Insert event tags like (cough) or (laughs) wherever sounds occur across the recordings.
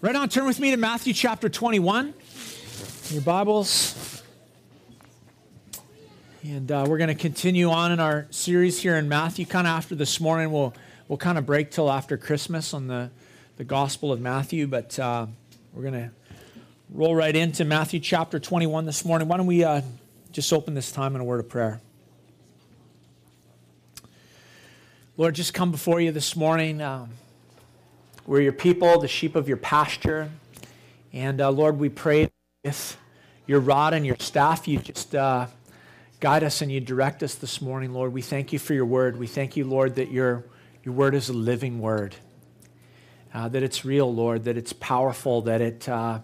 Right on, turn with me to Matthew chapter 21. Your Bibles. And uh, we're going to continue on in our series here in Matthew. Kind of after this morning, we'll, we'll kind of break till after Christmas on the, the Gospel of Matthew. But uh, we're going to roll right into Matthew chapter 21 this morning. Why don't we uh, just open this time in a word of prayer? Lord, just come before you this morning. Um, we're your people, the sheep of your pasture. And uh, Lord, we pray with your rod and your staff, you just uh, guide us and you direct us this morning, Lord. We thank you for your word. We thank you, Lord, that your, your word is a living word, uh, that it's real, Lord, that it's powerful, that it uh,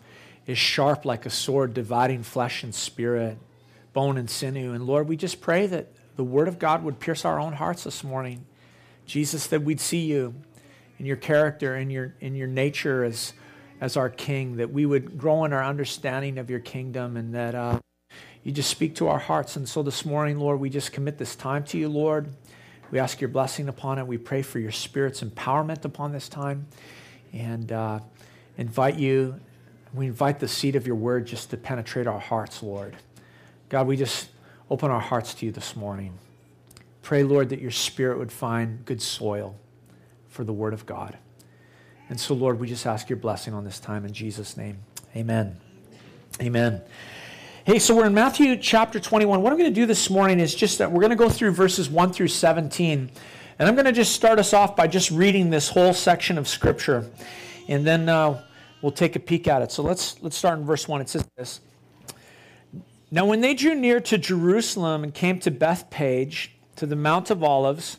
is sharp like a sword, dividing flesh and spirit, bone and sinew. And Lord, we just pray that the word of God would pierce our own hearts this morning. Jesus, that we'd see you in your character, in your, in your nature as, as our King, that we would grow in our understanding of your kingdom and that uh, you just speak to our hearts. And so this morning, Lord, we just commit this time to you, Lord. We ask your blessing upon it. We pray for your Spirit's empowerment upon this time and uh, invite you, we invite the seed of your word just to penetrate our hearts, Lord. God, we just open our hearts to you this morning. Pray, Lord, that your Spirit would find good soil for the Word of God. And so, Lord, we just ask your blessing on this time in Jesus' name. Amen. Amen. Hey, so we're in Matthew chapter 21. What I'm going to do this morning is just that we're going to go through verses 1 through 17. And I'm going to just start us off by just reading this whole section of Scripture. And then uh, we'll take a peek at it. So let's, let's start in verse 1. It says this Now, when they drew near to Jerusalem and came to Bethphage, to the Mount of Olives,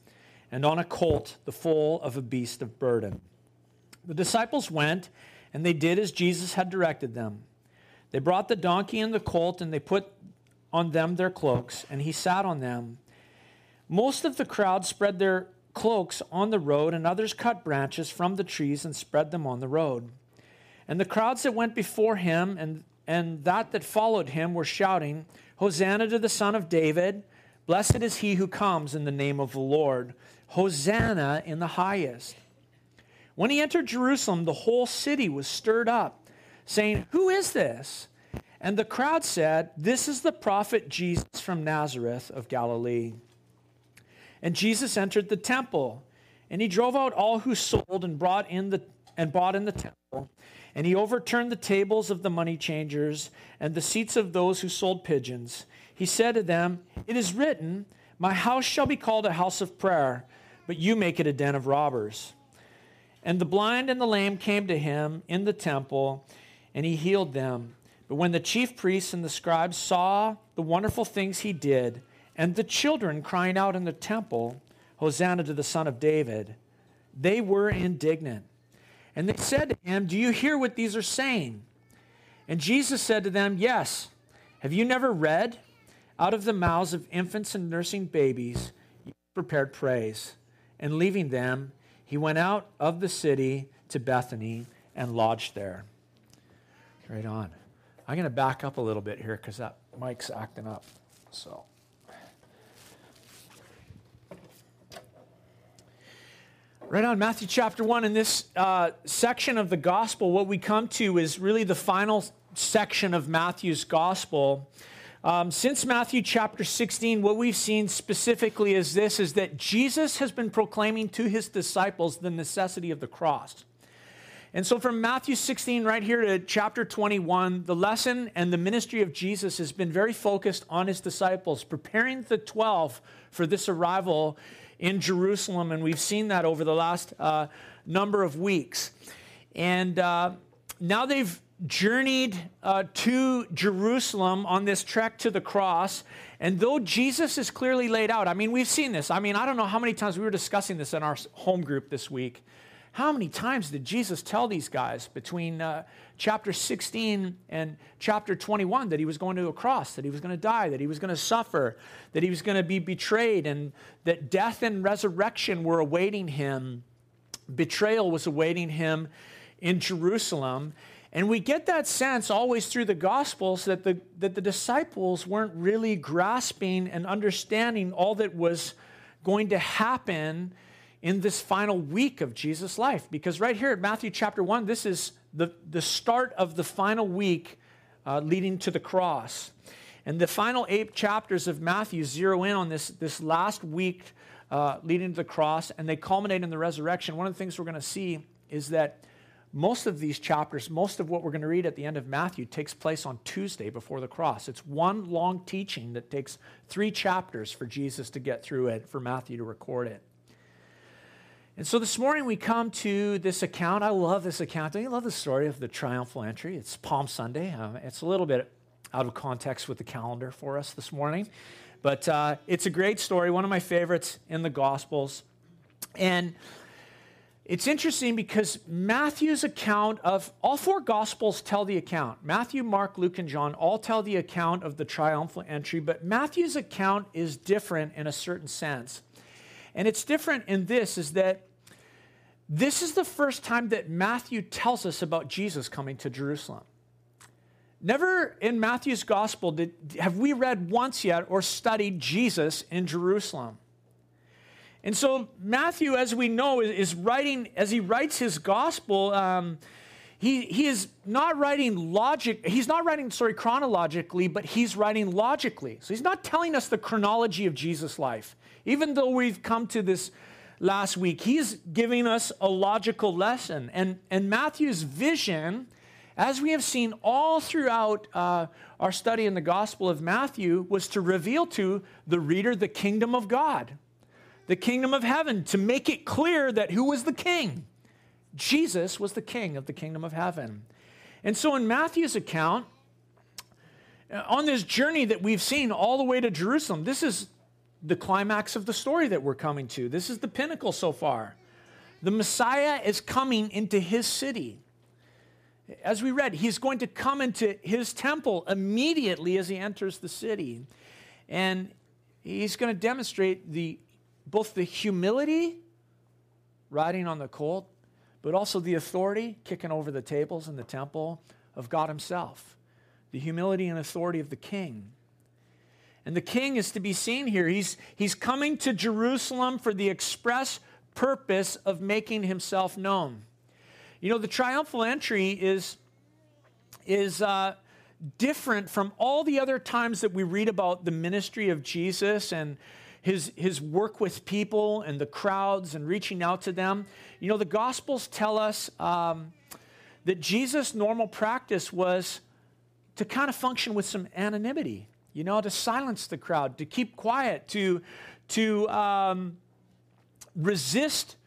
and on a colt, the foal of a beast of burden. The disciples went, and they did as Jesus had directed them. They brought the donkey and the colt, and they put on them their cloaks, and he sat on them. Most of the crowd spread their cloaks on the road, and others cut branches from the trees and spread them on the road. And the crowds that went before him and, and that that followed him were shouting, Hosanna to the Son of David! Blessed is he who comes in the name of the Lord! Hosanna in the highest. When he entered Jerusalem, the whole city was stirred up, saying, Who is this? And the crowd said, This is the prophet Jesus from Nazareth of Galilee. And Jesus entered the temple, and he drove out all who sold and brought in the and bought in the temple. And he overturned the tables of the money changers and the seats of those who sold pigeons. He said to them, It is written, My house shall be called a house of prayer but you make it a den of robbers. And the blind and the lame came to him in the temple, and he healed them. But when the chief priests and the scribes saw the wonderful things he did, and the children crying out in the temple, Hosanna to the Son of David, they were indignant. And they said to him, Do you hear what these are saying? And Jesus said to them, Yes. Have you never read? Out of the mouths of infants and nursing babies, you prepared praise and leaving them, he went out of the city to Bethany and lodged there. Right on. I'm going to back up a little bit here because that mic's acting up. So. Right on, Matthew chapter 1. In this uh, section of the gospel, what we come to is really the final section of Matthew's gospel. Um, since Matthew chapter 16, what we've seen specifically is this is that Jesus has been proclaiming to his disciples the necessity of the cross. And so from Matthew 16 right here to chapter 21, the lesson and the ministry of Jesus has been very focused on his disciples, preparing the 12 for this arrival in Jerusalem. And we've seen that over the last uh, number of weeks. And uh, now they've journeyed uh, to Jerusalem on this trek to the cross. And though Jesus is clearly laid out, I mean, we've seen this. I mean, I don't know how many times we were discussing this in our home group this week. How many times did Jesus tell these guys between uh, chapter 16 and chapter 21 that he was going to a cross, that he was going to die, that he was going to suffer, that he was going to be betrayed, and that death and resurrection were awaiting him? Betrayal was awaiting him in Jerusalem. And we get that sense always through the Gospels that the, that the disciples weren't really grasping and understanding all that was going to happen in this final week of Jesus' life. Because right here at Matthew chapter 1, this is the, the start of the final week uh, leading to the cross. And the final eight chapters of Matthew zero in on this, this last week uh, leading to the cross, and they culminate in the resurrection. One of the things we're going to see is that most of these chapters, most of what we're going to read at the end of Matthew, takes place on Tuesday before the cross. It's one long teaching that takes three chapters for Jesus to get through it, for Matthew to record it. And so this morning we come to this account. I love this account. Don't you love the story of the triumphal entry? It's Palm Sunday. Um, it's a little bit out of context with the calendar for us this morning, but uh, it's a great story, one of my favorites in the Gospels. And it's interesting because Matthew's account of all four Gospels tell the account. Matthew, Mark, Luke, and John all tell the account of the triumphal entry, but Matthew's account is different in a certain sense. And it's different in this is that this is the first time that Matthew tells us about Jesus coming to Jerusalem. Never in Matthew's gospel did, have we read once yet or studied Jesus in Jerusalem. And so Matthew, as we know, is writing, as he writes his gospel, um, he, he is not writing logic, he's not writing, sorry, chronologically, but he's writing logically. So he's not telling us the chronology of Jesus' life. Even though we've come to this last week, he's giving us a logical lesson. And, and Matthew's vision, as we have seen all throughout uh, our study in the Gospel of Matthew, was to reveal to the reader the kingdom of God, the kingdom of heaven, to make it clear that who was the king? Jesus was the king of the kingdom of heaven. And so in Matthew's account, uh, on this journey that we've seen all the way to Jerusalem, this is the climax of the story that we're coming to. This is the pinnacle so far. The Messiah is coming into his city. As we read, he's going to come into his temple immediately as he enters the city. And he's going to demonstrate the, both the humility, riding on the colt, but also the authority, kicking over the tables in the temple of God himself. The humility and authority of the king. And the king is to be seen here. He's, he's coming to Jerusalem for the express purpose of making himself known. You know, the triumphal entry is, is uh, different from all the other times that we read about the ministry of Jesus and his, his work with people and the crowds and reaching out to them. You know, the Gospels tell us um, that Jesus' normal practice was to kind of function with some anonymity you know, to silence the crowd, to keep quiet, to, to um, resist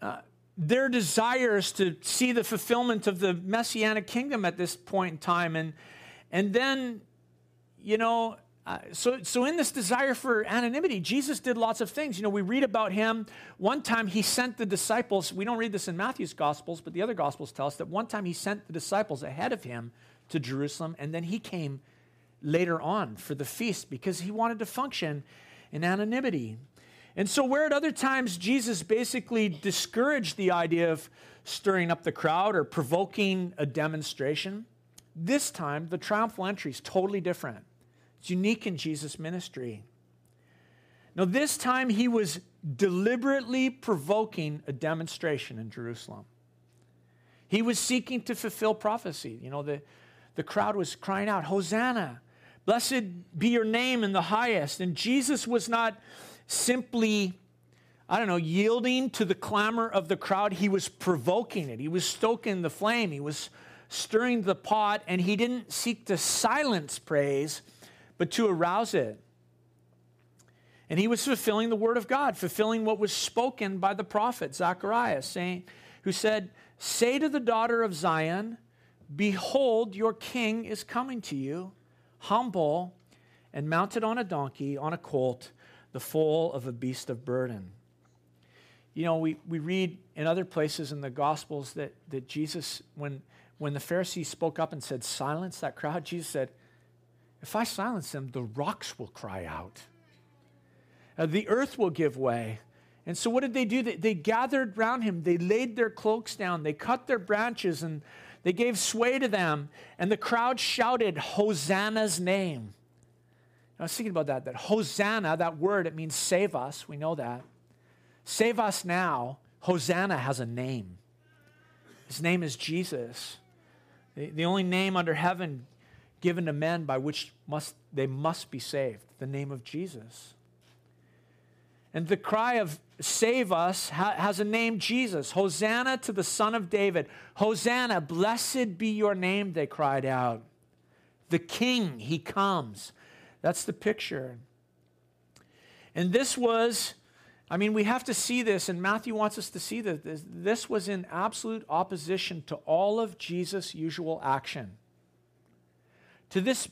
uh, their desires to see the fulfillment of the messianic kingdom at this point in time. And, and then, you know, uh, so, so in this desire for anonymity, Jesus did lots of things. You know, we read about him. One time he sent the disciples, we don't read this in Matthew's Gospels, but the other Gospels tell us that one time he sent the disciples ahead of him to Jerusalem, and then he came later on for the feast because he wanted to function in anonymity. And so, where at other times Jesus basically discouraged the idea of stirring up the crowd or provoking a demonstration, this time the triumphal entry is totally different. It's unique in Jesus' ministry. Now, this time he was deliberately provoking a demonstration in Jerusalem. He was seeking to fulfill prophecy. You know, the, the crowd was crying out, Hosanna! Blessed be your name in the highest. And Jesus was not simply, I don't know, yielding to the clamor of the crowd. He was provoking it, he was stoking the flame, he was stirring the pot, and he didn't seek to silence praise, but to arouse it. And he was fulfilling the word of God, fulfilling what was spoken by the prophet Zechariah, saying, who said, Say to the daughter of Zion, Behold, your king is coming to you humble, and mounted on a donkey, on a colt, the foal of a beast of burden. you know, we, we read in other places in the Gospels that, that Jesus, when, when the Pharisees spoke up and said, silence that crowd, (laughs) Jesus said, if I silence them, the rocks will cry out. Uh, the earth will give way. And so, what did they do? They, they gathered round him. They laid their cloaks down. They cut their branches and they gave sway to them. And the crowd shouted, Hosanna's name. I was thinking about that. That Hosanna, that word, it means save us. We know that. Save us now. Hosanna has a name. His name is Jesus. The, the only name under heaven given to men by which must, they must be saved, the name of Jesus. And the cry of save us ha- has a name Jesus. Hosanna to the Son of David. Hosanna, blessed be your name, they cried out. The King, he comes. That's the picture. And this was, I mean, we have to see this, and Matthew wants us to see that this, this was in absolute opposition to all of Jesus' usual action. To this,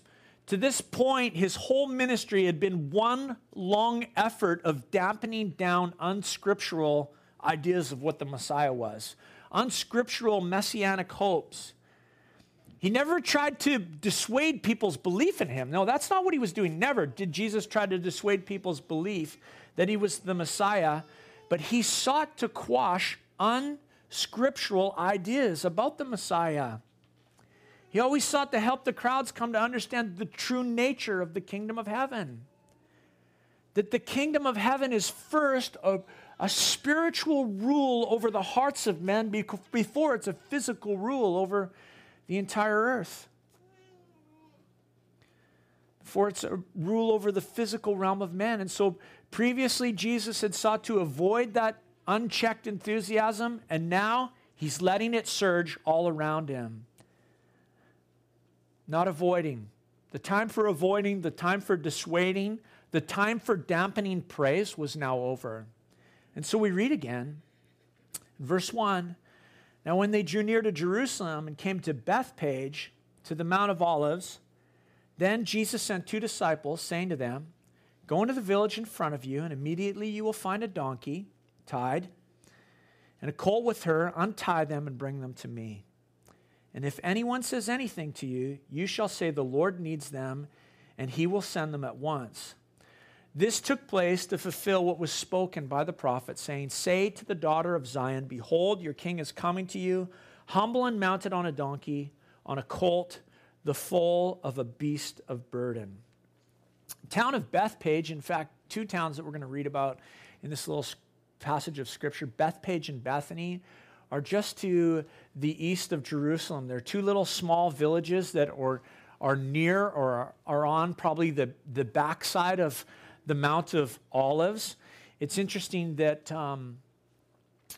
to this point, his whole ministry had been one long effort of dampening down unscriptural ideas of what the Messiah was, unscriptural messianic hopes. He never tried to dissuade people's belief in him. No, that's not what he was doing. Never did Jesus try to dissuade people's belief that he was the Messiah, but he sought to quash unscriptural ideas about the Messiah. He always sought to help the crowds come to understand the true nature of the kingdom of heaven. That the kingdom of heaven is first a, a spiritual rule over the hearts of men before it's a physical rule over the entire earth. Before it's a rule over the physical realm of men. And so previously, Jesus had sought to avoid that unchecked enthusiasm, and now he's letting it surge all around him not avoiding. The time for avoiding, the time for dissuading, the time for dampening praise was now over. And so we read again, verse 1 Now, when they drew near to Jerusalem and came to Bethphage, to the Mount of Olives, then Jesus sent two disciples, saying to them, Go into the village in front of you, and immediately you will find a donkey tied and a colt with her. Untie them and bring them to me. And if anyone says anything to you, you shall say, The Lord needs them, and he will send them at once. This took place to fulfill what was spoken by the prophet, saying, Say to the daughter of Zion, Behold, your king is coming to you, humble and mounted on a donkey, on a colt, the foal of a beast of burden. Town of Bethphage, in fact, two towns that we're going to read about in this little passage of scripture, Bethphage and Bethany, are just to the east of Jerusalem. There are two little small villages that are, are near or are on probably the, the backside of the Mount of Olives. It's interesting that um,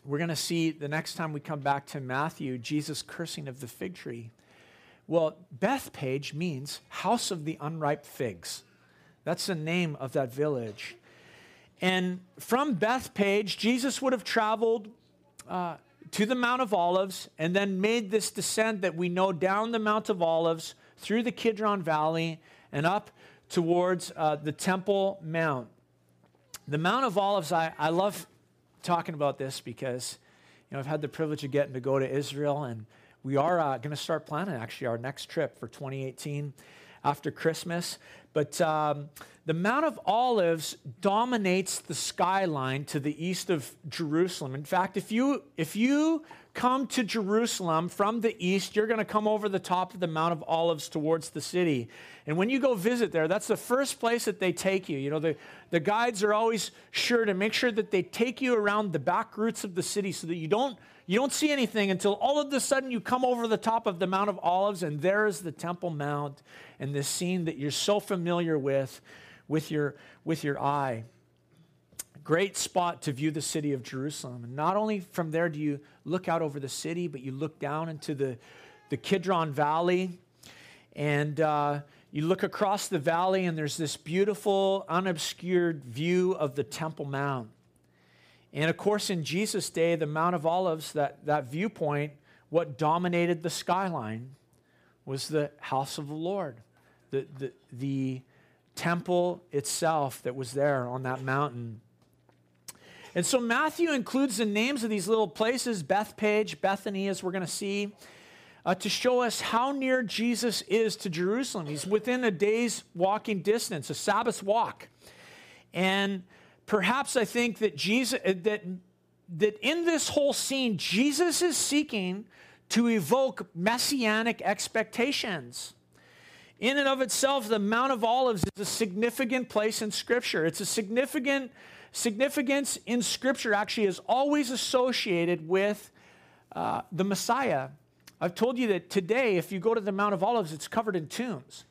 we're going to see the next time we come back to Matthew, Jesus cursing of the fig tree. Well, Bethphage means house of the unripe figs. That's the name of that village. And from Bethphage, Jesus would have traveled uh, to the Mount of Olives and then made this descent that we know down the Mount of Olives through the Kidron Valley and up towards uh, the Temple Mount. The Mount of Olives, I, I love talking about this because you know, I've had the privilege of getting to go to Israel, and we are uh, going to start planning actually our next trip for 2018 after Christmas. But um, the Mount of Olives dominates the skyline to the east of Jerusalem. In fact, if you, if you come to Jerusalem from the east, you're going to come over the top of the Mount of Olives towards the city. And when you go visit there, that's the first place that they take you. You know, the, the guides are always sure to make sure that they take you around the back routes of the city so that you don't you don't see anything until all of a sudden you come over the top of the Mount of Olives, and there is the Temple Mount and this scene that you're so familiar with with your, with your eye. Great spot to view the city of Jerusalem. And not only from there do you look out over the city, but you look down into the, the Kidron Valley, and uh, you look across the valley, and there's this beautiful, unobscured view of the Temple Mount. And of course, in Jesus' day, the Mount of Olives, that, that viewpoint, what dominated the skyline was the house of the Lord, the, the, the temple itself that was there on that mountain. And so Matthew includes the names of these little places, Bethphage, Bethany, as we're going to see, uh, to show us how near Jesus is to Jerusalem. He's within a day's walking distance, a Sabbath walk. And perhaps I think that Jesus, uh, that, that in this whole scene, Jesus is seeking to evoke messianic expectations. In and of itself, the Mount of Olives is a significant place in Scripture. It's a significant significance in Scripture actually is always associated with uh, the Messiah. I've told you that today, if you go to the Mount of Olives, it's covered in tombs.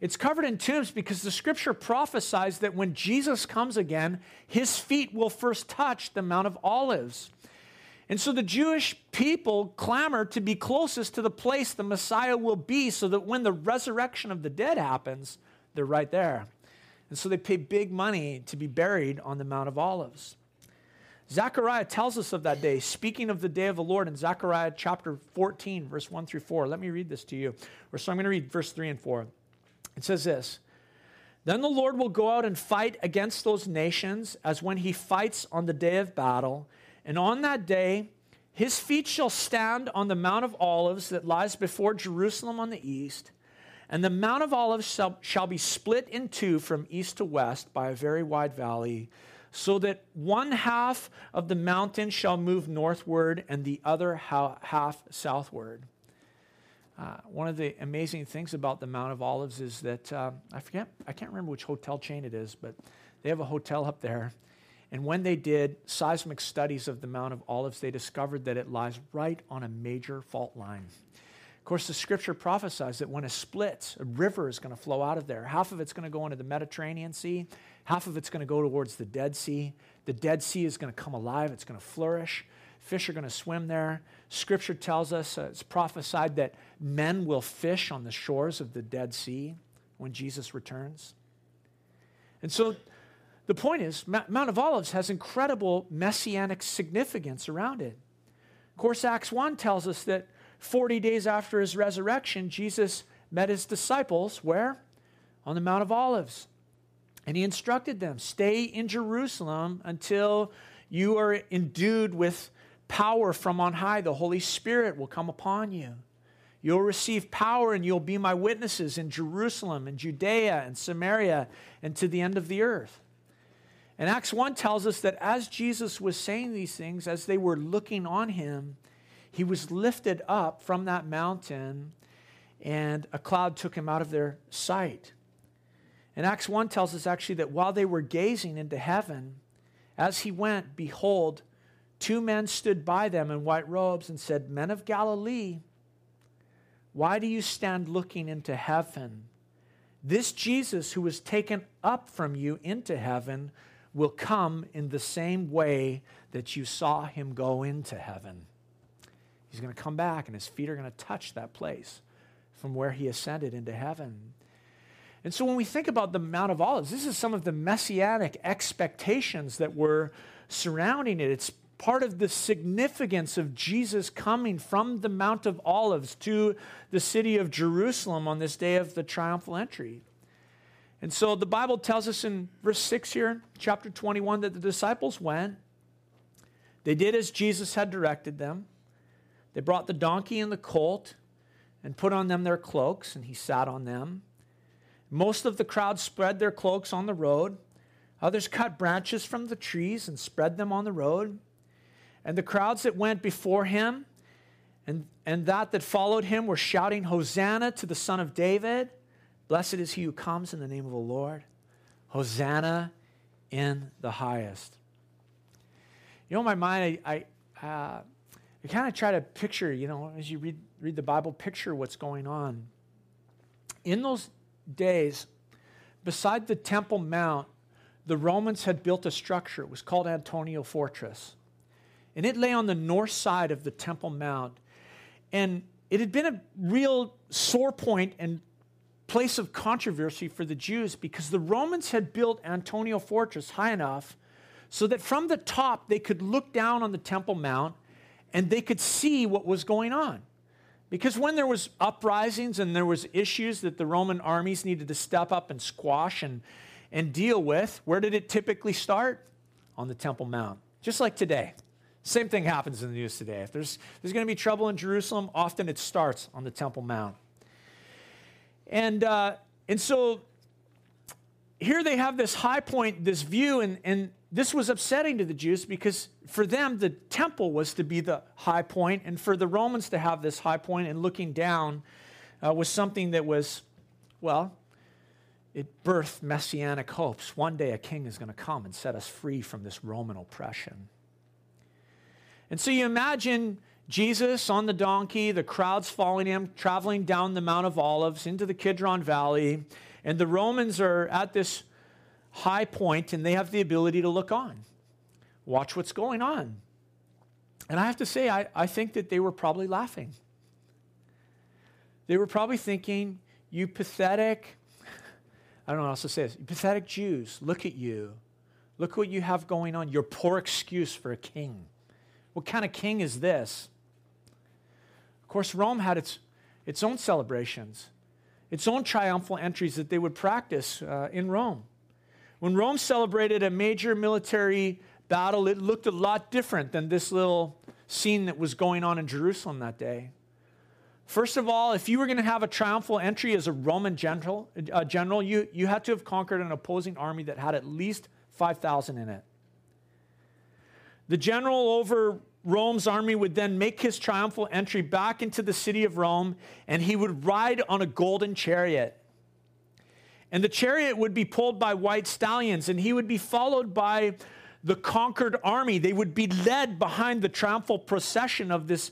It's covered in tombs because the scripture prophesies that when Jesus comes again, his feet will first touch the Mount of Olives. And so the Jewish people clamor to be closest to the place the Messiah will be so that when the resurrection of the dead happens, they're right there. And so they pay big money to be buried on the Mount of Olives. Zechariah tells us of that day, speaking of the day of the Lord in Zechariah chapter 14, verse 1 through 4. Let me read this to you. Or so I'm going to read verse 3 and 4. It says this Then the Lord will go out and fight against those nations as when he fights on the day of battle. And on that day, his feet shall stand on the Mount of Olives that lies before Jerusalem on the east. And the Mount of Olives shall, shall be split in two from east to west by a very wide valley so that one half of the mountain shall move northward and the other half southward. Uh, one of the amazing things about the Mount of Olives is that uh, I forget, I can't remember which hotel chain it is, but they have a hotel up there. And when they did seismic studies of the Mount of Olives, they discovered that it lies right on a major fault line. Of course, the scripture prophesies that when it splits, a river is going to flow out of there. Half of it's going to go into the Mediterranean Sea, Half of it's going to go towards the Dead Sea. The Dead Sea is going to come alive, it's going to flourish. Fish are going to swim there. Scripture tells us, uh, it's prophesied that men will fish on the shores of the Dead Sea when Jesus returns. And so the point is, Mount of Olives has incredible messianic significance around it. Of course, Acts 1 tells us that 40 days after his resurrection, Jesus met his disciples where? On the Mount of Olives. And he instructed them stay in Jerusalem until you are endued with power from on high. The Holy Spirit will come upon you. You'll receive power and you'll be my witnesses in Jerusalem and Judea and Samaria and to the end of the earth. And Acts 1 tells us that as Jesus was saying these things, as they were looking on him, he was lifted up from that mountain and a cloud took him out of their sight. And Acts 1 tells us actually that while they were gazing into heaven, as he went, behold, two men stood by them in white robes and said, Men of Galilee, why do you stand looking into heaven? This Jesus who was taken up from you into heaven will come in the same way that you saw him go into heaven. He's going to come back and his feet are going to touch that place from where he ascended into heaven. And so when we think about the Mount of Olives, this is some of the messianic expectations that were surrounding it. It's part of the significance of Jesus coming from the Mount of Olives to the city of Jerusalem on this day of the triumphal entry. And so the Bible tells us in verse 6 here, chapter 21, that the disciples went. They did as Jesus had directed them. They brought the donkey and the colt and put on them their cloaks, and he sat on them. Most of the crowd spread their cloaks on the road. Others cut branches from the trees and spread them on the road. And the crowds that went before him and, and that that followed him were shouting, Hosanna to the Son of David. Blessed is he who comes in the name of the Lord. Hosanna in the highest. You know, in my mind, I, I, uh, I kind of try to picture, you know, as you read, read the Bible, picture what's going on. In those days, beside the Temple Mount, the Romans had built a structure. It was called Antonia Fortress. And it lay on the north side of the Temple Mount. And it had been a real sore point and place of controversy for the Jews because the Romans had built Antonia Fortress high enough so that from the top they could look down on the Temple Mount and they could see what was going on. Because when there was uprisings and there was issues that the Roman armies needed to step up and squash and, and deal with, where did it typically start? On the Temple Mount. just like today. Same thing happens in the news today. If there's, there's going to be trouble in Jerusalem, often it starts on the Temple Mount. And, uh, and so here they have this high point, this view, and, and this was upsetting to the Jews because for them, the temple was to be the high point, and for the Romans to have this high point and looking down uh, was something that was, well, it birthed messianic hopes. One day a king is going to come and set us free from this Roman oppression. And so you imagine Jesus on the donkey, the crowds following him, traveling down the Mount of Olives into the Kidron Valley, and the Romans are at this high point and they have the ability to look on, watch what's going on. And I have to say, I, I think that they were probably laughing. They were probably thinking, you pathetic, I don't know what else to say this, pathetic Jews, look at you. Look what you have going on. Your poor excuse for a king. What kind of king is this? Course, Rome had its, its own celebrations, its own triumphal entries that they would practice uh, in Rome. When Rome celebrated a major military battle, it looked a lot different than this little scene that was going on in Jerusalem that day. First of all, if you were going to have a triumphal entry as a Roman general, general you, you had to have conquered an opposing army that had at least 5,000 in it. The general over Rome's army would then make his triumphal entry back into the city of Rome, and he would ride on a golden chariot. And the chariot would be pulled by white stallions, and he would be followed by the conquered army. They would be led behind the triumphal procession of this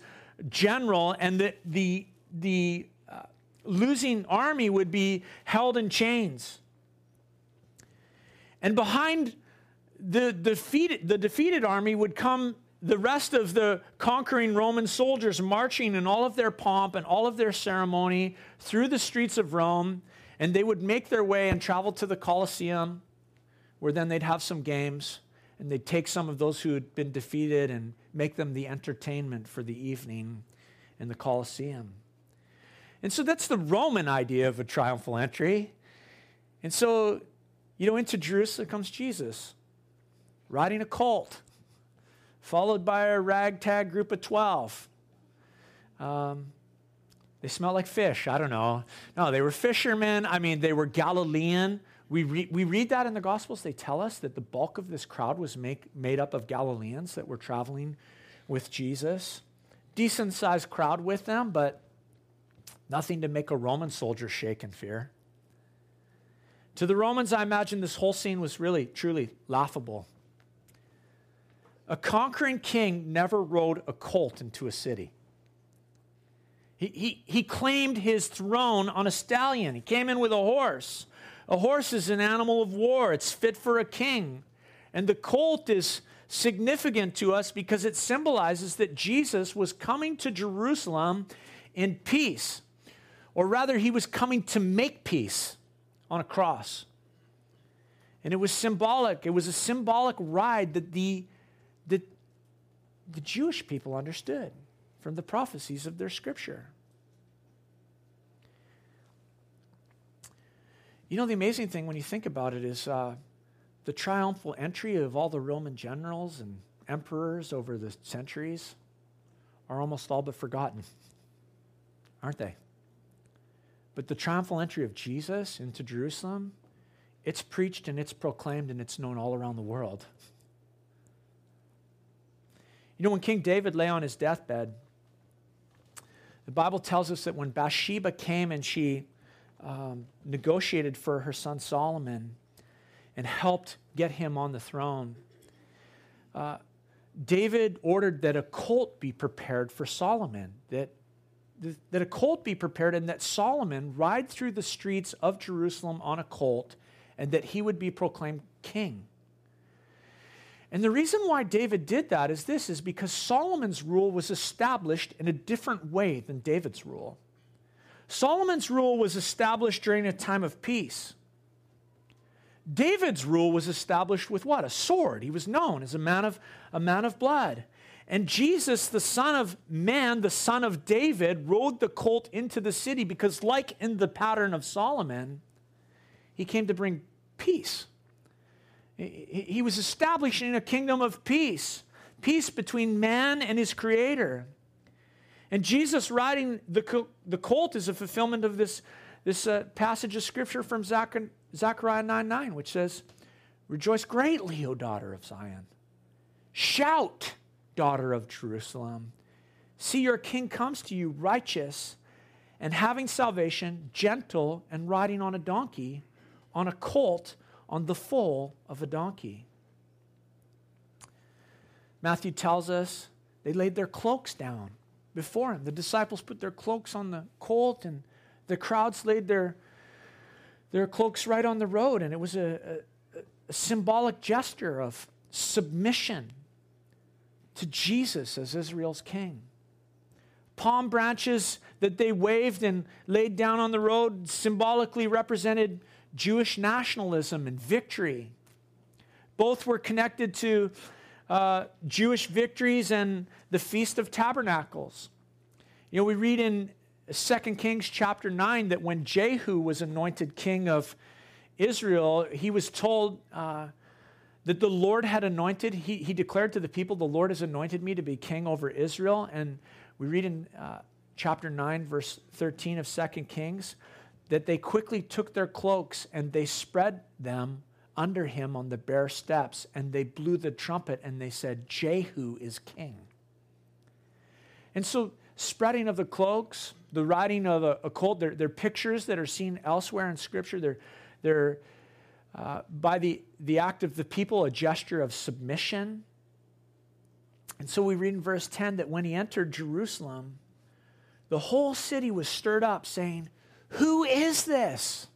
general, and the, the, the uh, losing army would be held in chains. And behind the defeated, the defeated army would come the rest of the conquering Roman soldiers marching in all of their pomp and all of their ceremony through the streets of Rome, and they would make their way and travel to the Colosseum, where then they'd have some games, and they'd take some of those who had been defeated and make them the entertainment for the evening in the Colosseum. And so that's the Roman idea of a triumphal entry. And so, you know, into Jerusalem comes Jesus riding a colt, followed by a ragtag group of 12. Um, they smell like fish. I don't know. No, they were fishermen. I mean, they were Galilean. We, re- we read that in the Gospels. They tell us that the bulk of this crowd was make, made up of Galileans that were traveling with Jesus. Decent sized crowd with them, but nothing to make a Roman soldier shake in fear. To the Romans, I imagine this whole scene was really, truly laughable. A conquering king never rode a colt into a city. He, he, he claimed his throne on a stallion. He came in with a horse. A horse is an animal of war, it's fit for a king. And the colt is significant to us because it symbolizes that Jesus was coming to Jerusalem in peace, or rather, he was coming to make peace on a cross. And it was symbolic, it was a symbolic ride that the the Jewish people understood from the prophecies of their scripture. You know, the amazing thing when you think about it is uh, the triumphal entry of all the Roman generals and emperors over the centuries are almost all but forgotten, (laughs) aren't they? But the triumphal entry of Jesus into Jerusalem, it's preached and it's proclaimed and it's known all around the world. (laughs) You know, when King David lay on his deathbed, the Bible tells us that when Bathsheba came and she um, negotiated for her son Solomon and helped get him on the throne, uh, David ordered that a colt be prepared for Solomon, that, that a colt be prepared, and that Solomon ride through the streets of Jerusalem on a colt, and that he would be proclaimed king. And the reason why David did that is this is because Solomon's rule was established in a different way than David's rule. Solomon's rule was established during a time of peace. David's rule was established with what? A sword. He was known as a man of a man of blood. And Jesus, the son of man, the son of David, rode the colt into the city because like in the pattern of Solomon, he came to bring peace He was establishing a kingdom of peace, peace between man and his creator. And Jesus riding the, the colt is a fulfillment of this, this uh, passage of scripture from Zechariah 9 9, which says, Rejoice greatly, O daughter of Zion. Shout, daughter of Jerusalem. See, your king comes to you righteous and having salvation, gentle and riding on a donkey, on a colt, on the foal of a donkey. Matthew tells us they laid their cloaks down before him. The disciples put their cloaks on the colt, and the crowds laid their, their cloaks right on the road. And it was a, a, a symbolic gesture of submission to Jesus as Israel's king. Palm branches that they waved and laid down on the road symbolically represented Jewish nationalism and victory. Both were connected to uh, Jewish victories and the Feast of Tabernacles. You know, we read in 2 Kings chapter 9 that when Jehu was anointed king of Israel, he was told uh, that the Lord had anointed, he, he declared to the people, The Lord has anointed me to be king over Israel. And we read in uh, chapter 9, verse 13 of 2 Kings, that they quickly took their cloaks and they spread them under him on the bare steps, and they blew the trumpet and they said, Jehu is king. And so, spreading of the cloaks, the riding of a, a colt, they're, they're, pictures that are seen elsewhere in Scripture. They're, they're uh, by the, the act of the people, a gesture of submission. And so we read in verse 10 that when he entered Jerusalem, the whole city was stirred up, saying, Who is this?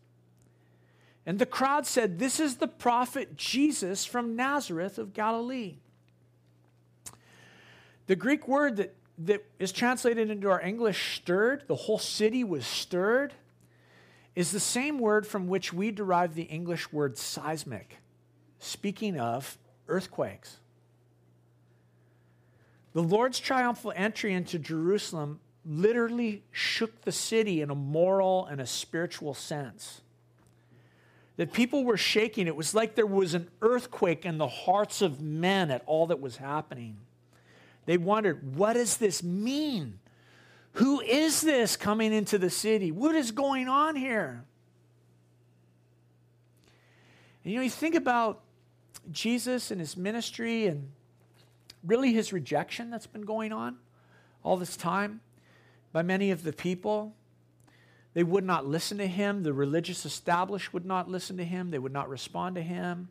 And the crowd said, This is the prophet Jesus from Nazareth of Galilee. The Greek word that, that is translated into our English, stirred, the whole city was stirred, is the same word from which we derive the English word seismic, speaking of earthquakes. The Lord's triumphal entry into Jerusalem literally shook the city in a moral and a spiritual sense that people were shaking. It was like there was an earthquake in the hearts of men at all that was happening. They wondered, what does this mean? Who is this coming into the city? What is going on here? And you know, you think about Jesus and his ministry and really his rejection that's been going on all this time by many of the people. They would not listen to him. The religious established would not listen to him. They would not respond to him.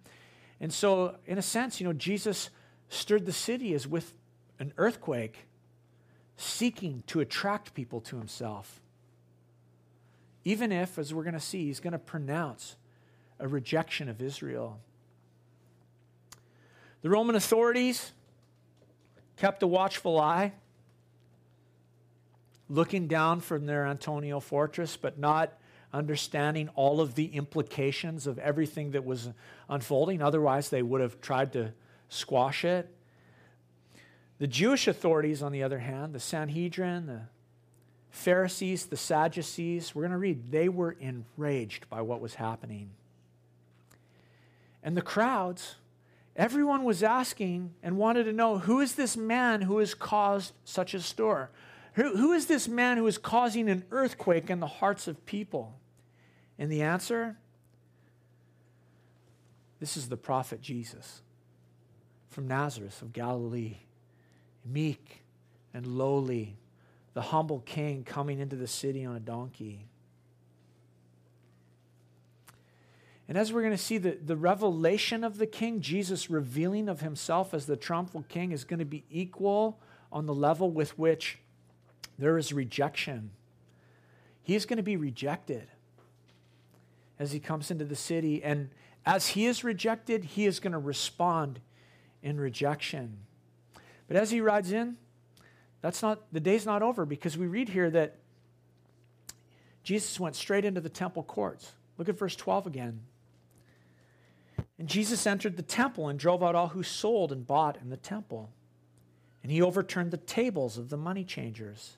And so, in a sense, you know, Jesus stirred the city as with an earthquake, seeking to attract people to himself. Even if, as we're going to see, he's going to pronounce a rejection of Israel. The Roman authorities kept a watchful eye looking down from their Antonia fortress, but not understanding all of the implications of everything that was unfolding. Otherwise, they would have tried to squash it. The Jewish authorities, on the other hand, the Sanhedrin, the Pharisees, the Sadducees, we're going to read, they were enraged by what was happening. And the crowds, everyone was asking and wanted to know who is this man who has caused such a stir? Who, is this man who is causing an earthquake in the hearts of people? And the answer? This is the prophet Jesus from Nazareth of Galilee, meek and lowly, the humble king coming into the city on a donkey. And as we're going to see, the, the revelation of the king, Jesus revealing of himself as the triumphal king, is going to be equal on the level with which there is rejection. He is going to be rejected as he comes into the city. And as he is rejected, he is going to respond in rejection. But as he rides in, that's not the day's not over because we read here that Jesus went straight into the temple courts. Look at verse 12 again. And Jesus entered the temple and drove out all who sold and bought in the temple. And he overturned the tables of the money changers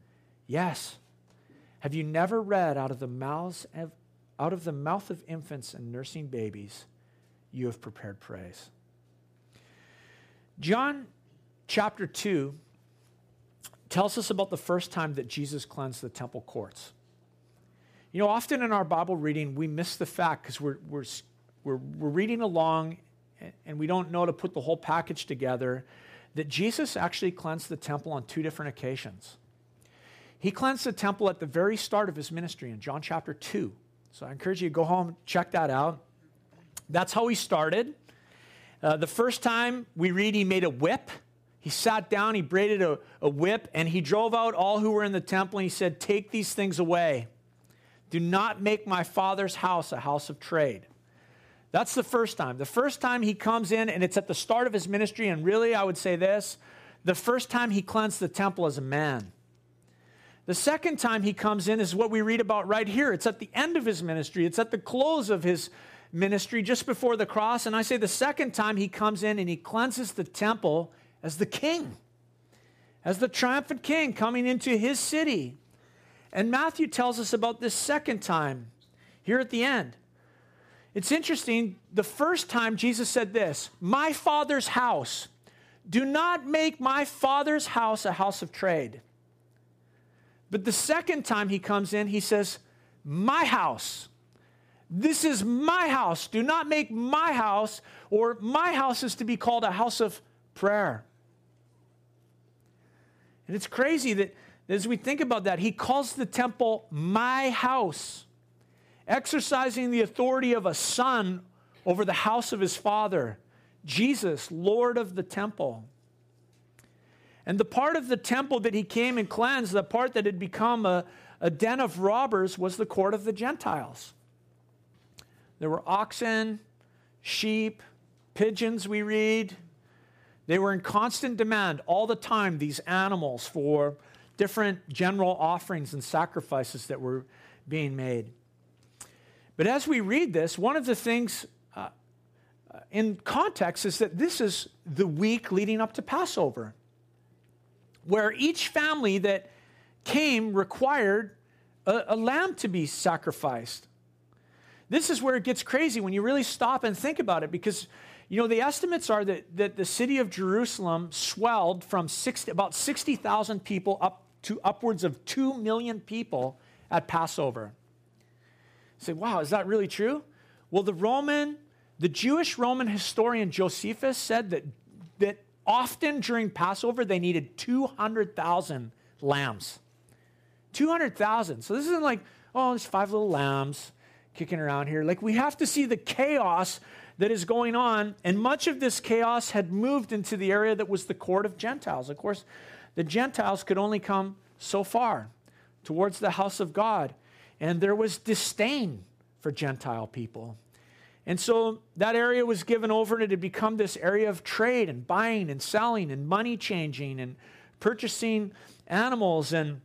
Yes. Have you never read out of the mouths of, out of the mouth of infants and nursing babies, you have prepared praise? John chapter 2 tells us about the first time that Jesus cleansed the temple courts. You know, often in our Bible reading, we miss the fact because we're, we're, we're, we're reading along and we don't know to put the whole package together that Jesus actually cleansed the temple on two different occasions. He cleansed the temple at the very start of his ministry in John chapter 2. So I encourage you to go home, check that out. That's how he started. Uh, the first time we read, he made a whip he sat down, he braided a, a whip, and he drove out all who were in the temple, and he said, Take these things away. Do not make my father's house a house of trade. That's the first time. The first time he comes in, and it's at the start of his ministry, and really, I would say this the first time he cleansed the temple as a man. The second time he comes in is what we read about right here. It's at the end of his ministry, it's at the close of his ministry, just before the cross. And I say the second time he comes in and he cleanses the temple as the king, as the triumphant king coming into his city. And Matthew tells us about this second time here at the end. It's interesting. The first time Jesus said this My father's house. Do not make my father's house a house of trade. But the second time he comes in, he says, My house. This is my house. Do not make my house, or my house is to be called a house of prayer. And it's crazy that as we think about that, he calls the temple my house, exercising the authority of a son over the house of his father, Jesus, Lord of the temple. And the part of the temple that he came and cleansed, the part that had become a, a den of robbers, was the court of the Gentiles. There were oxen, sheep, pigeons, we read, they were in constant demand all the time, these animals, for different general offerings and sacrifices that were being made. But as we read this, one of the things uh, uh, in context is that this is the week leading up to Passover, where each family that came required a, a lamb to be sacrificed. This is where it gets crazy when you really stop and think about it because you know, the estimates are that, that the city of Jerusalem swelled from 60, about 60,000 people up to upwards of 2 million people at Passover. You say, wow, is that really true? Well, the Roman, the Jewish Roman historian Josephus said that, that often during Passover they needed 200,000 lambs. 200,000. So this isn't like, oh, there's five little lambs kicking around here. Like we have to see the chaos that is going on. And much of this chaos had moved into the area that was the court of Gentiles. Of course, the Gentiles could only come so far towards the house of God. And there was disdain for Gentile people. And so that area was given over and it had become this area of trade and buying and selling and money changing and purchasing animals. And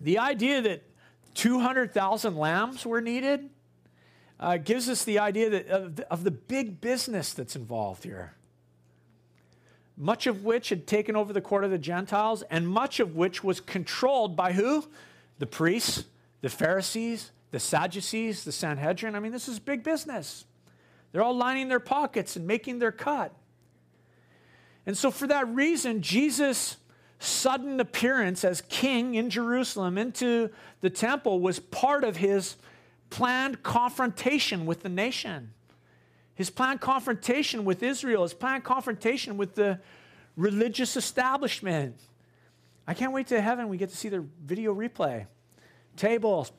the idea that 200,000 lambs were needed uh, gives us the idea that, of, the, of the big business that's involved here. Much of which had taken over the court of the Gentiles, and much of which was controlled by who? The priests, the Pharisees, the Sadducees, the Sanhedrin. I mean, this is big business. They're all lining their pockets and making their cut. And so, for that reason, Jesus' sudden appearance as king in Jerusalem into the temple was part of his planned confrontation with the nation, his planned confrontation with Israel, his planned confrontation with the religious establishment. I can't wait to heaven we get to see the video replay. Tables,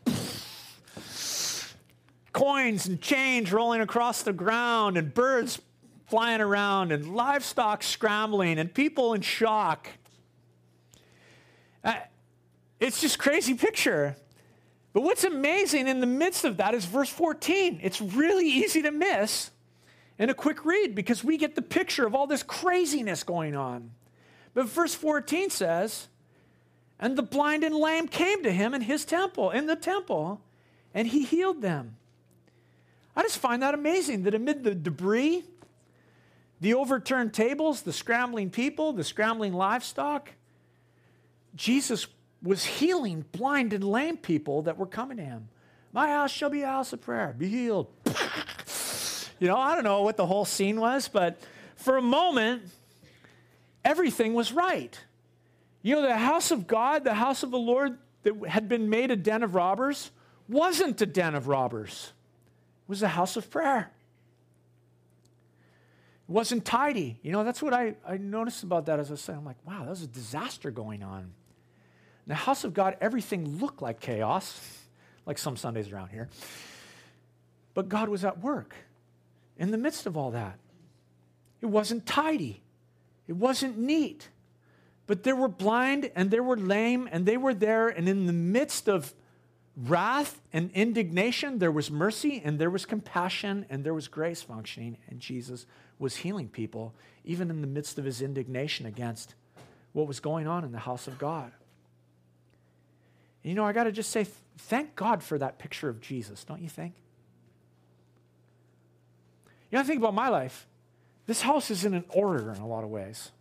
coins and change rolling across the ground, and birds flying around, and livestock scrambling, and people in shock. Uh, it's just crazy picture. But what's amazing in the midst of that is verse 14. It's really easy to miss in a quick read because we get the picture of all this craziness going on. But verse 14 says, And the blind and lame came to him in his temple, in the temple, and he healed them. I just find that amazing that amid the debris, the overturned tables, the scrambling people, the scrambling livestock, Jesus was healing blind and lame people that were coming to him. My house shall be a house of prayer. Be healed. you know, I don't know what the whole scene was, but for a moment, everything was right. You know, the house of God, the house of the Lord that had been made a den of robbers, wasn't a den of robbers, was a house of prayer. It wasn't tidy. You know, that's what I, I noticed about that as I was saying. I'm like, wow, that was a disaster going on. In the house of God, everything looked like chaos, like some Sundays around here. But God was at work in the midst of all that. It wasn't tidy, it wasn't neat. But there were blind and there were lame, and they were there, and in the midst of wrath and indignation, there was mercy and there was compassion and there was grace functioning, and Jesus was healing people, even in the midst of his indignation against what was going on in the house of God. You know, I got to just say, thank God for that picture of Jesus, don't you think? You know, I think about my life. This house is in an order in a lot of ways.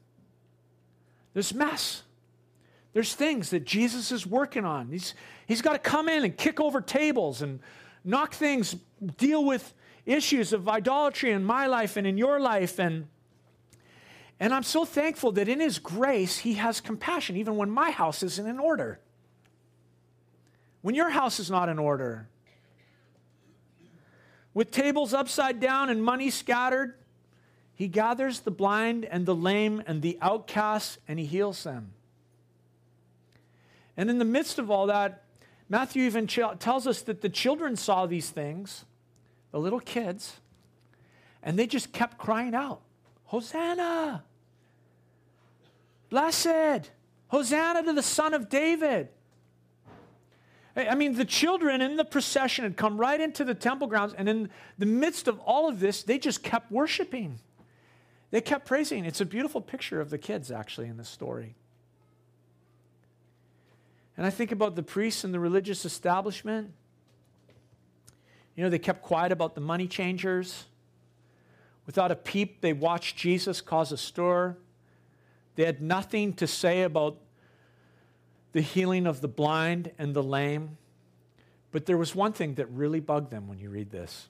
There's mess. There's things that Jesus is working on. He's, he's got to come in and kick over tables and knock things, deal with issues of idolatry in my life and in your life. And, and I'm so thankful that in His grace, He has compassion, even when my house isn't in order. When your house is not in order, with tables upside down and money scattered, He gathers the blind and the lame and the outcasts and He heals them. And in the midst of all that, Matthew even ch- tells us that the children saw these things the little kids, and they just kept crying out, Hosanna! Blessed! Hosanna to the Son of David! I mean, the children in the procession had come right into the temple grounds, and in the midst of all of this, they just kept worshiping. They kept praising. It's a beautiful picture of the kids, actually, in this story. And I think about the priests and the religious establishment. You know, they kept quiet about the money changers. Without a peep, they watched Jesus cause a stir. They had nothing to say about the healing of the blind and the lame. But there was one thing that really bugged them when you read this.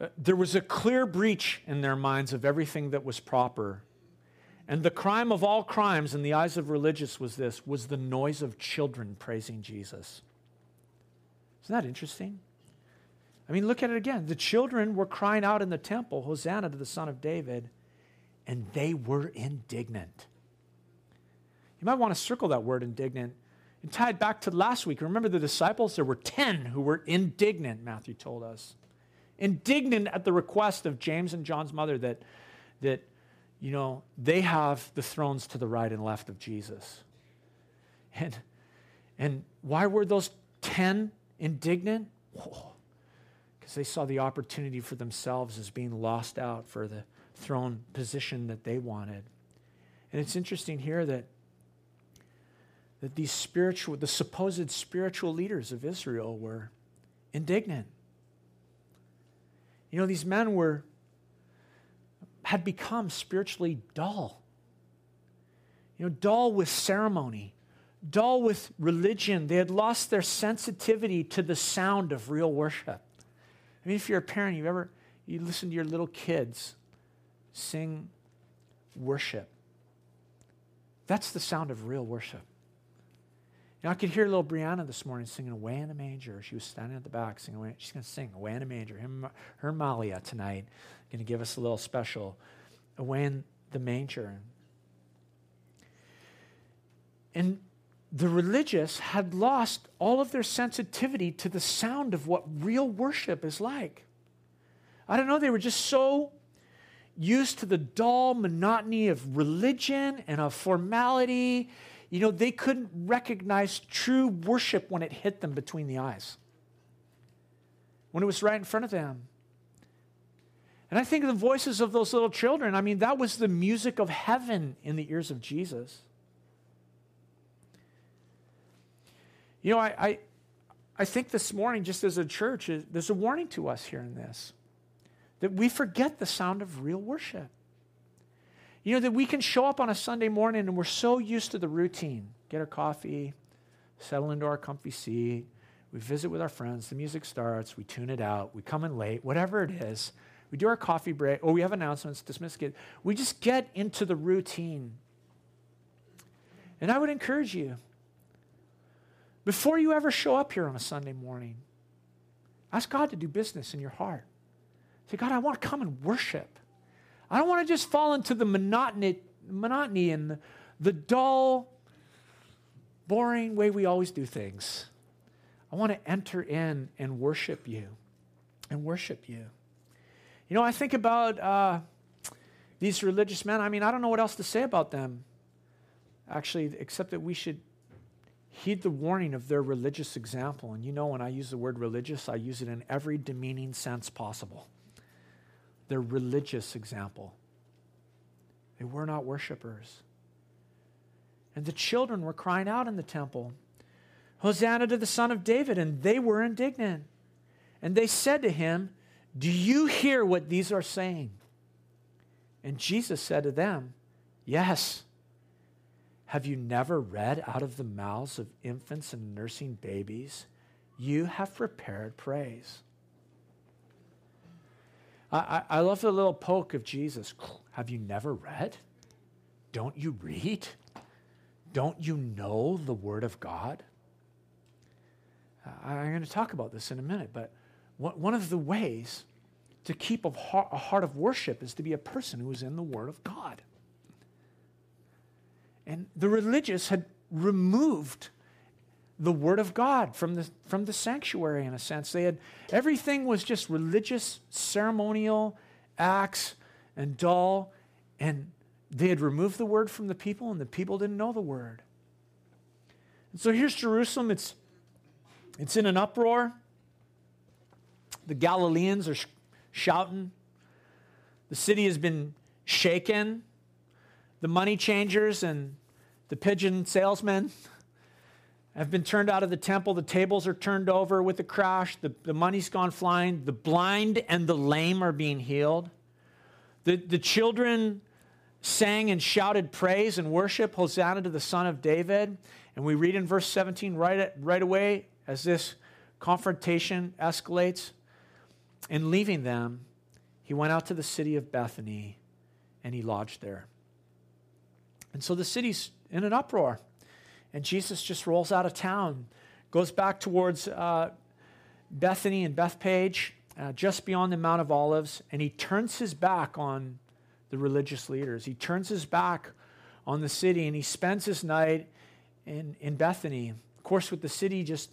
Uh, there was a clear breach in their minds of everything that was proper. And the crime of all crimes in the eyes of religious was this was the noise of children praising Jesus. Isn't that interesting? I mean, look at it again. The children were crying out in the temple, Hosanna to the Son of David, and they were indignant. You might want to circle that word indignant and tie it back to last week. Remember the disciples? There were 10 who were indignant, Matthew told us. Indignant at the request of James and John's mother that, that you know, they have the thrones to the right and left of Jesus. And, and why were those 10 indignant? Because they saw the opportunity for themselves as being lost out for the throne position that they wanted. And it's interesting here that, that these spiritual, the supposed spiritual leaders of Israel were indignant. You know, these men were had become spiritually dull. You know, dull with ceremony, dull with religion. They had lost their sensitivity to the sound of real worship. I mean, if you're a parent, you've ever you listen to your little kids sing worship. That's the sound of real worship. You know, I could hear little Brianna this morning singing "Away in a Manger." She was standing at the back singing. Away, she's going to sing "Away in a Manger." Her, her Malia tonight going to give us a little special "Away in the Manger." And the religious had lost all of their sensitivity to the sound of what real worship is like. I don't know, they were just so used to the dull monotony of religion and of formality. You know, they couldn't recognize true worship when it hit them between the eyes, when it was right in front of them. And I think the voices of those little children. I mean, that was the music of heaven in the ears of Jesus. You know, I, I, I think this morning, just as a church, there's a warning to us here in this that we forget the sound of real worship. You know, that we can show up on a Sunday morning and we're so used to the routine get our coffee, settle into our comfy seat, we visit with our friends, the music starts, we tune it out, we come in late, whatever it is. We do our coffee break, or we have announcements, dismiss kids. We just get into the routine. And I would encourage you, before you ever show up here on a Sunday morning, ask God to do business in your heart. Say, God, I want to come and worship. I don't want to just fall into the monotony, monotony and the, dull, boring way we always do things. I want to enter in and worship you and worship you. You know, I think about uh, these religious men. I mean, I don't know what else to say about them, actually, except that we should heed the warning of their religious example. And you know, when I use the word religious, I use it in every demeaning sense possible. Their religious example. They were not worshipers. And the children were crying out in the temple, Hosanna to the Son of David. And they were indignant. And they said to him, do you hear what these are saying? And Jesus said to them, Yes. Have you never read out of the mouths of infants and nursing babies? You have prepared praise. I, I, love the little poke of Jesus. Have you never read? Don't you read? Don't you know the Word of God? I'm going to talk about this in a minute, but one of the ways to keep a heart of worship is to be a person who is in the Word of God. And the religious had removed the Word of God from the, from the sanctuary, in a sense. They had everything was just religious, ceremonial acts and dull, and they had removed the Word from the people, and the people didn't know the Word. And so here's Jerusalem. It's, it's in an uproar. The Galileans are shouting. The city has been shaken. The money changers and the pigeon salesmen have been turned out of the temple. The tables are turned over with a crash. The, the money's gone flying. The blind and the lame are being healed. The, the children sang and shouted praise and worship, Hosanna to the Son of David. And we read in verse 17 right, right away as this confrontation escalates and leaving them, he went out to the city of Bethany and he lodged there. And so the city's in an uproar. And Jesus just rolls out of town, goes back towards uh, Bethany and Bethphage, uh, just beyond the Mount of Olives, and he turns his back on the religious leaders. He turns his back on the city and he spends his night in, in Bethany. Of course, with the city just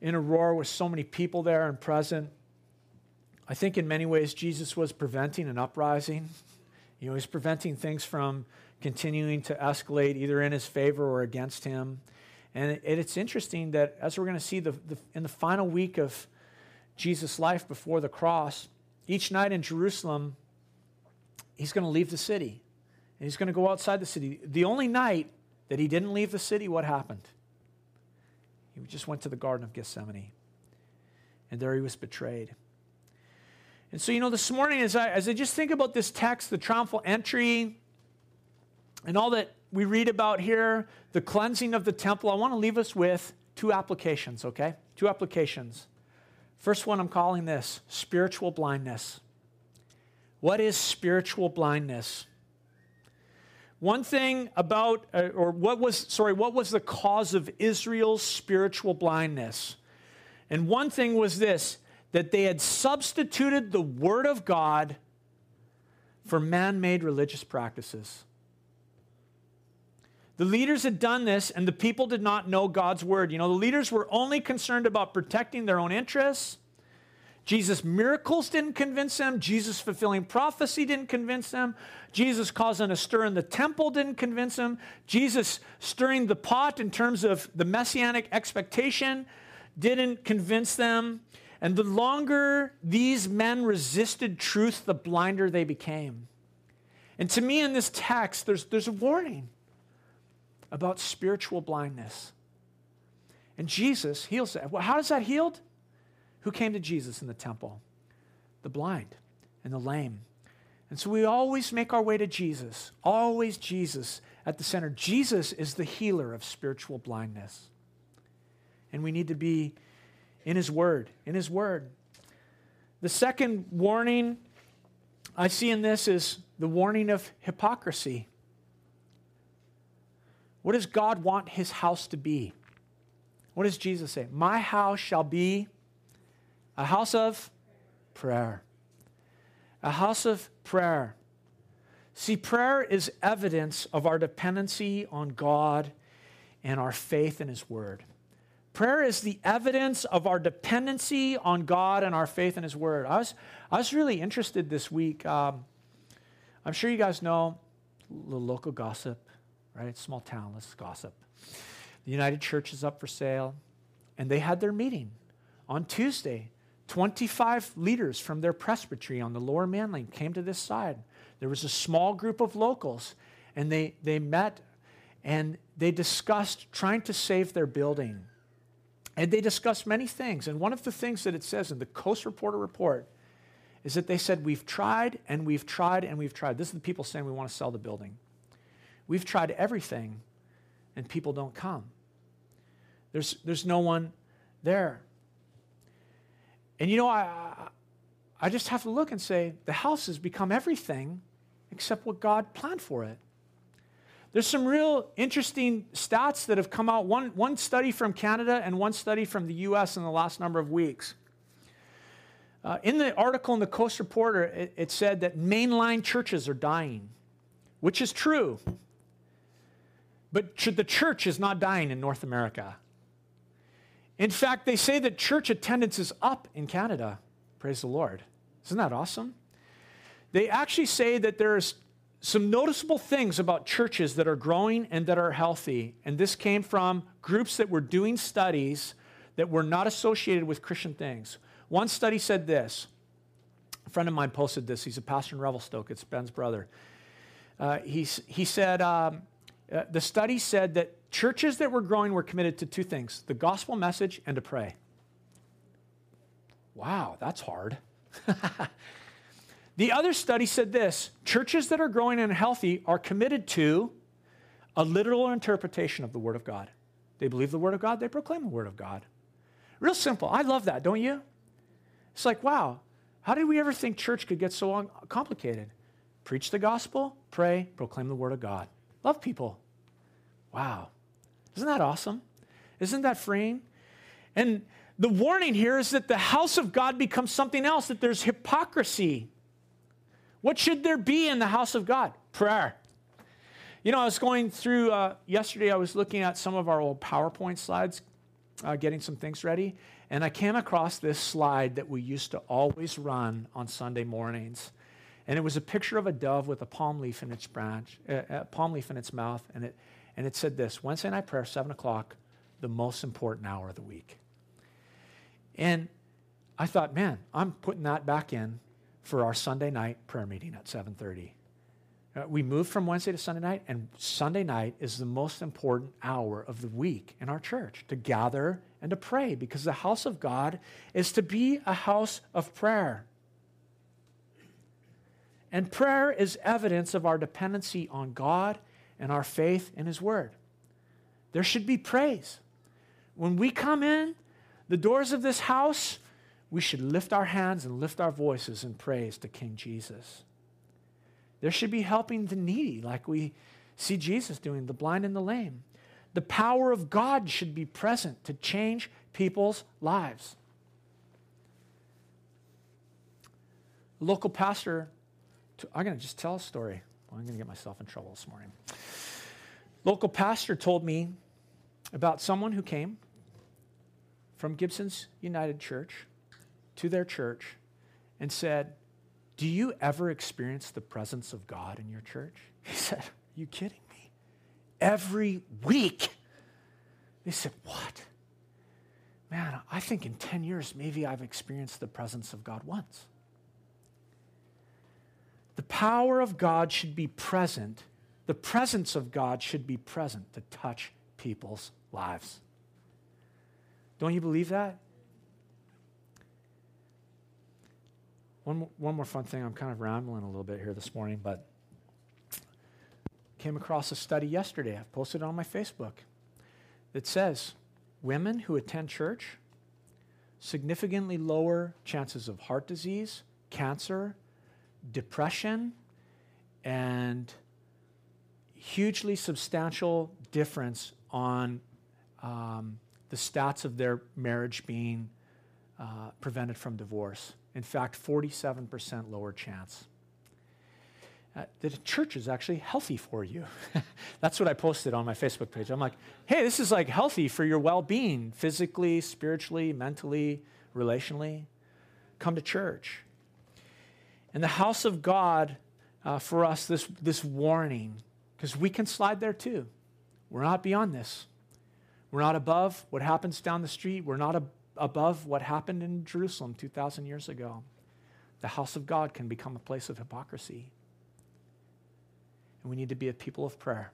in a roar with so many people there and present. I think in many ways Jesus was preventing an uprising. You know, he's preventing things from continuing to escalate either in his favor or against him. And it, it's interesting that as we're going to see the, the, in the final week of Jesus' life before the cross, each night in Jerusalem, he's going to leave the city. And he's going to go outside the city. The only night that he didn't leave the city, what happened? He just went to the Garden of Gethsemane. And there he was betrayed. And so, you know, this morning, as I, as I just think about this text, the triumphal entry, and all that we read about here, the cleansing of the temple, I want to leave us with two applications, okay? Two applications. First one, I'm calling this spiritual blindness. What is spiritual blindness? One thing about, uh, or what was, sorry, what was the cause of Israel's spiritual blindness? And one thing was this that they had substituted the Word of God for man made religious practices. The leaders had done this, and the people did not know God's Word. You know, the leaders were only concerned about protecting their own interests Jesus' miracles didn't convince them. Jesus' fulfilling prophecy didn't convince them. Jesus causing a stir in the temple didn't convince them. Jesus stirring the pot in terms of the messianic expectation didn't convince them. And the longer these men resisted truth, the blinder they became. And to me, in this text, there's, there's a warning about spiritual blindness. And Jesus heals that. Well, how is that healed? Who came to Jesus in the temple? The blind and the lame. And so we always make our way to Jesus, always Jesus at the center. Jesus is the healer of spiritual blindness. And we need to be in His Word, in His Word. The second warning I see in this is the warning of hypocrisy. What does God want His house to be? What does Jesus say? My house shall be a house of prayer. A house of prayer. See, prayer is evidence of our dependency on God and our faith in His Word. Prayer is the evidence of our dependency on God and our faith in His Word. I was, I was really interested this week. Um, I'm sure you guys know the local gossip, right? Small town, let's gossip. The United Church is up for sale, and they had their meeting on Tuesday. 25 leaders from their presbytery on the lower mainland came to this side. There was a small group of locals, and they, they met and they discussed trying to save their building. And they discussed many things. And one of the things that it says in the Coast Reporter report is that they said, We've tried and we've tried and we've tried. This is the people saying we want to sell the building. We've tried everything and people don't come. There's, there's no one there. And you know, I, I just have to look and say, the house has become everything except what God planned for it. There's some real interesting stats that have come out. One, one study from Canada and one study from the US in the last number of weeks. Uh, in the article in the Coast Reporter, it, it said that mainline churches are dying, which is true. But the church is not dying in North America. In fact, they say that church attendance is up in Canada. Praise the Lord. Isn't that awesome? They actually say that there's some noticeable things about churches that are growing and that are healthy. And this came from groups that were doing studies that were not associated with Christian things. One study said this. A friend of mine posted this. He's a pastor in Revelstoke. It's Ben's brother. Uh, he, he said, um, uh, the study said that churches that were growing were committed to two things the gospel message and to pray. Wow, that's hard. (laughs) the other study said this churches that are growing and healthy are committed to a literal interpretation of the Word of God. They believe the Word of God, they proclaim the Word of God. Real simple. I love that, don't you? It's like, wow, how did we ever think church could get so complicated? Preach the gospel, pray, proclaim the Word of God. Love people. Wow. Isn't that awesome? Isn't that freeing? And the warning here is that the house of God becomes something else, that there's hypocrisy. What should there be in the house of God? Prayer. You know, I was going through, uh, yesterday, I was looking at some of our old PowerPoint slides, uh, getting some things ready, and I came across this slide that we used to always run on Sunday mornings. And it was a picture of a dove with a palm leaf in its branch, uh, a uh, palm leaf in its mouth, and it, and it said this Wednesday night prayer, 7 o'clock, the most important hour of the week. And I thought, man, I'm putting that back in for our Sunday night prayer meeting at 7:30. Uh, we moved from Wednesday to Sunday night, and Sunday night is the most important hour of the week in our church to gather and to pray because the house of God is to be a house of prayer. And prayer is evidence of our dependency on God and our faith in His Word. There should be praise. When we come in the doors of this house, we should lift our hands and lift our voices in praise to King Jesus. There should be helping the needy, like we see Jesus doing, the blind and the lame. The power of God should be present to change people's lives. A local pastor, I'm going to just tell a story. I'm going to get myself in trouble this morning. Local pastor told me about someone who came from Gibsons United Church to their church and said, Do you ever experience the presence of God in your church? (laughs) He said, Are you kidding me? Every week. They said, What? Man, I think in 10 years, maybe I've experienced the presence of God once. The power of God should be present. The presence of God should be present to touch people's lives. Don't you believe that? One, one more fun thing. I'm kind of rambling a little bit here this morning, but came across a study yesterday. I've posted it on my Facebook that says women who attend church significantly lower chances of heart disease, cancer, depression, and hugely substantial difference on um, the stats of their marriage being uh, prevented from divorce. In fact, 47% lower chance. Uh, the church is actually healthy for you. (laughs) That's what I posted on my Facebook page. I'm like, hey, this is like healthy for your well being, physically, spiritually, mentally, relationally. Come to church. In the house of God, uh, for us, this, this warning, because we can slide there too. We're not beyond this. We're not above what happens down the street. We're not ab- above what happened in Jerusalem 2,000 years ago. The house of God can become a place of hypocrisy. And we need to be a people of prayer.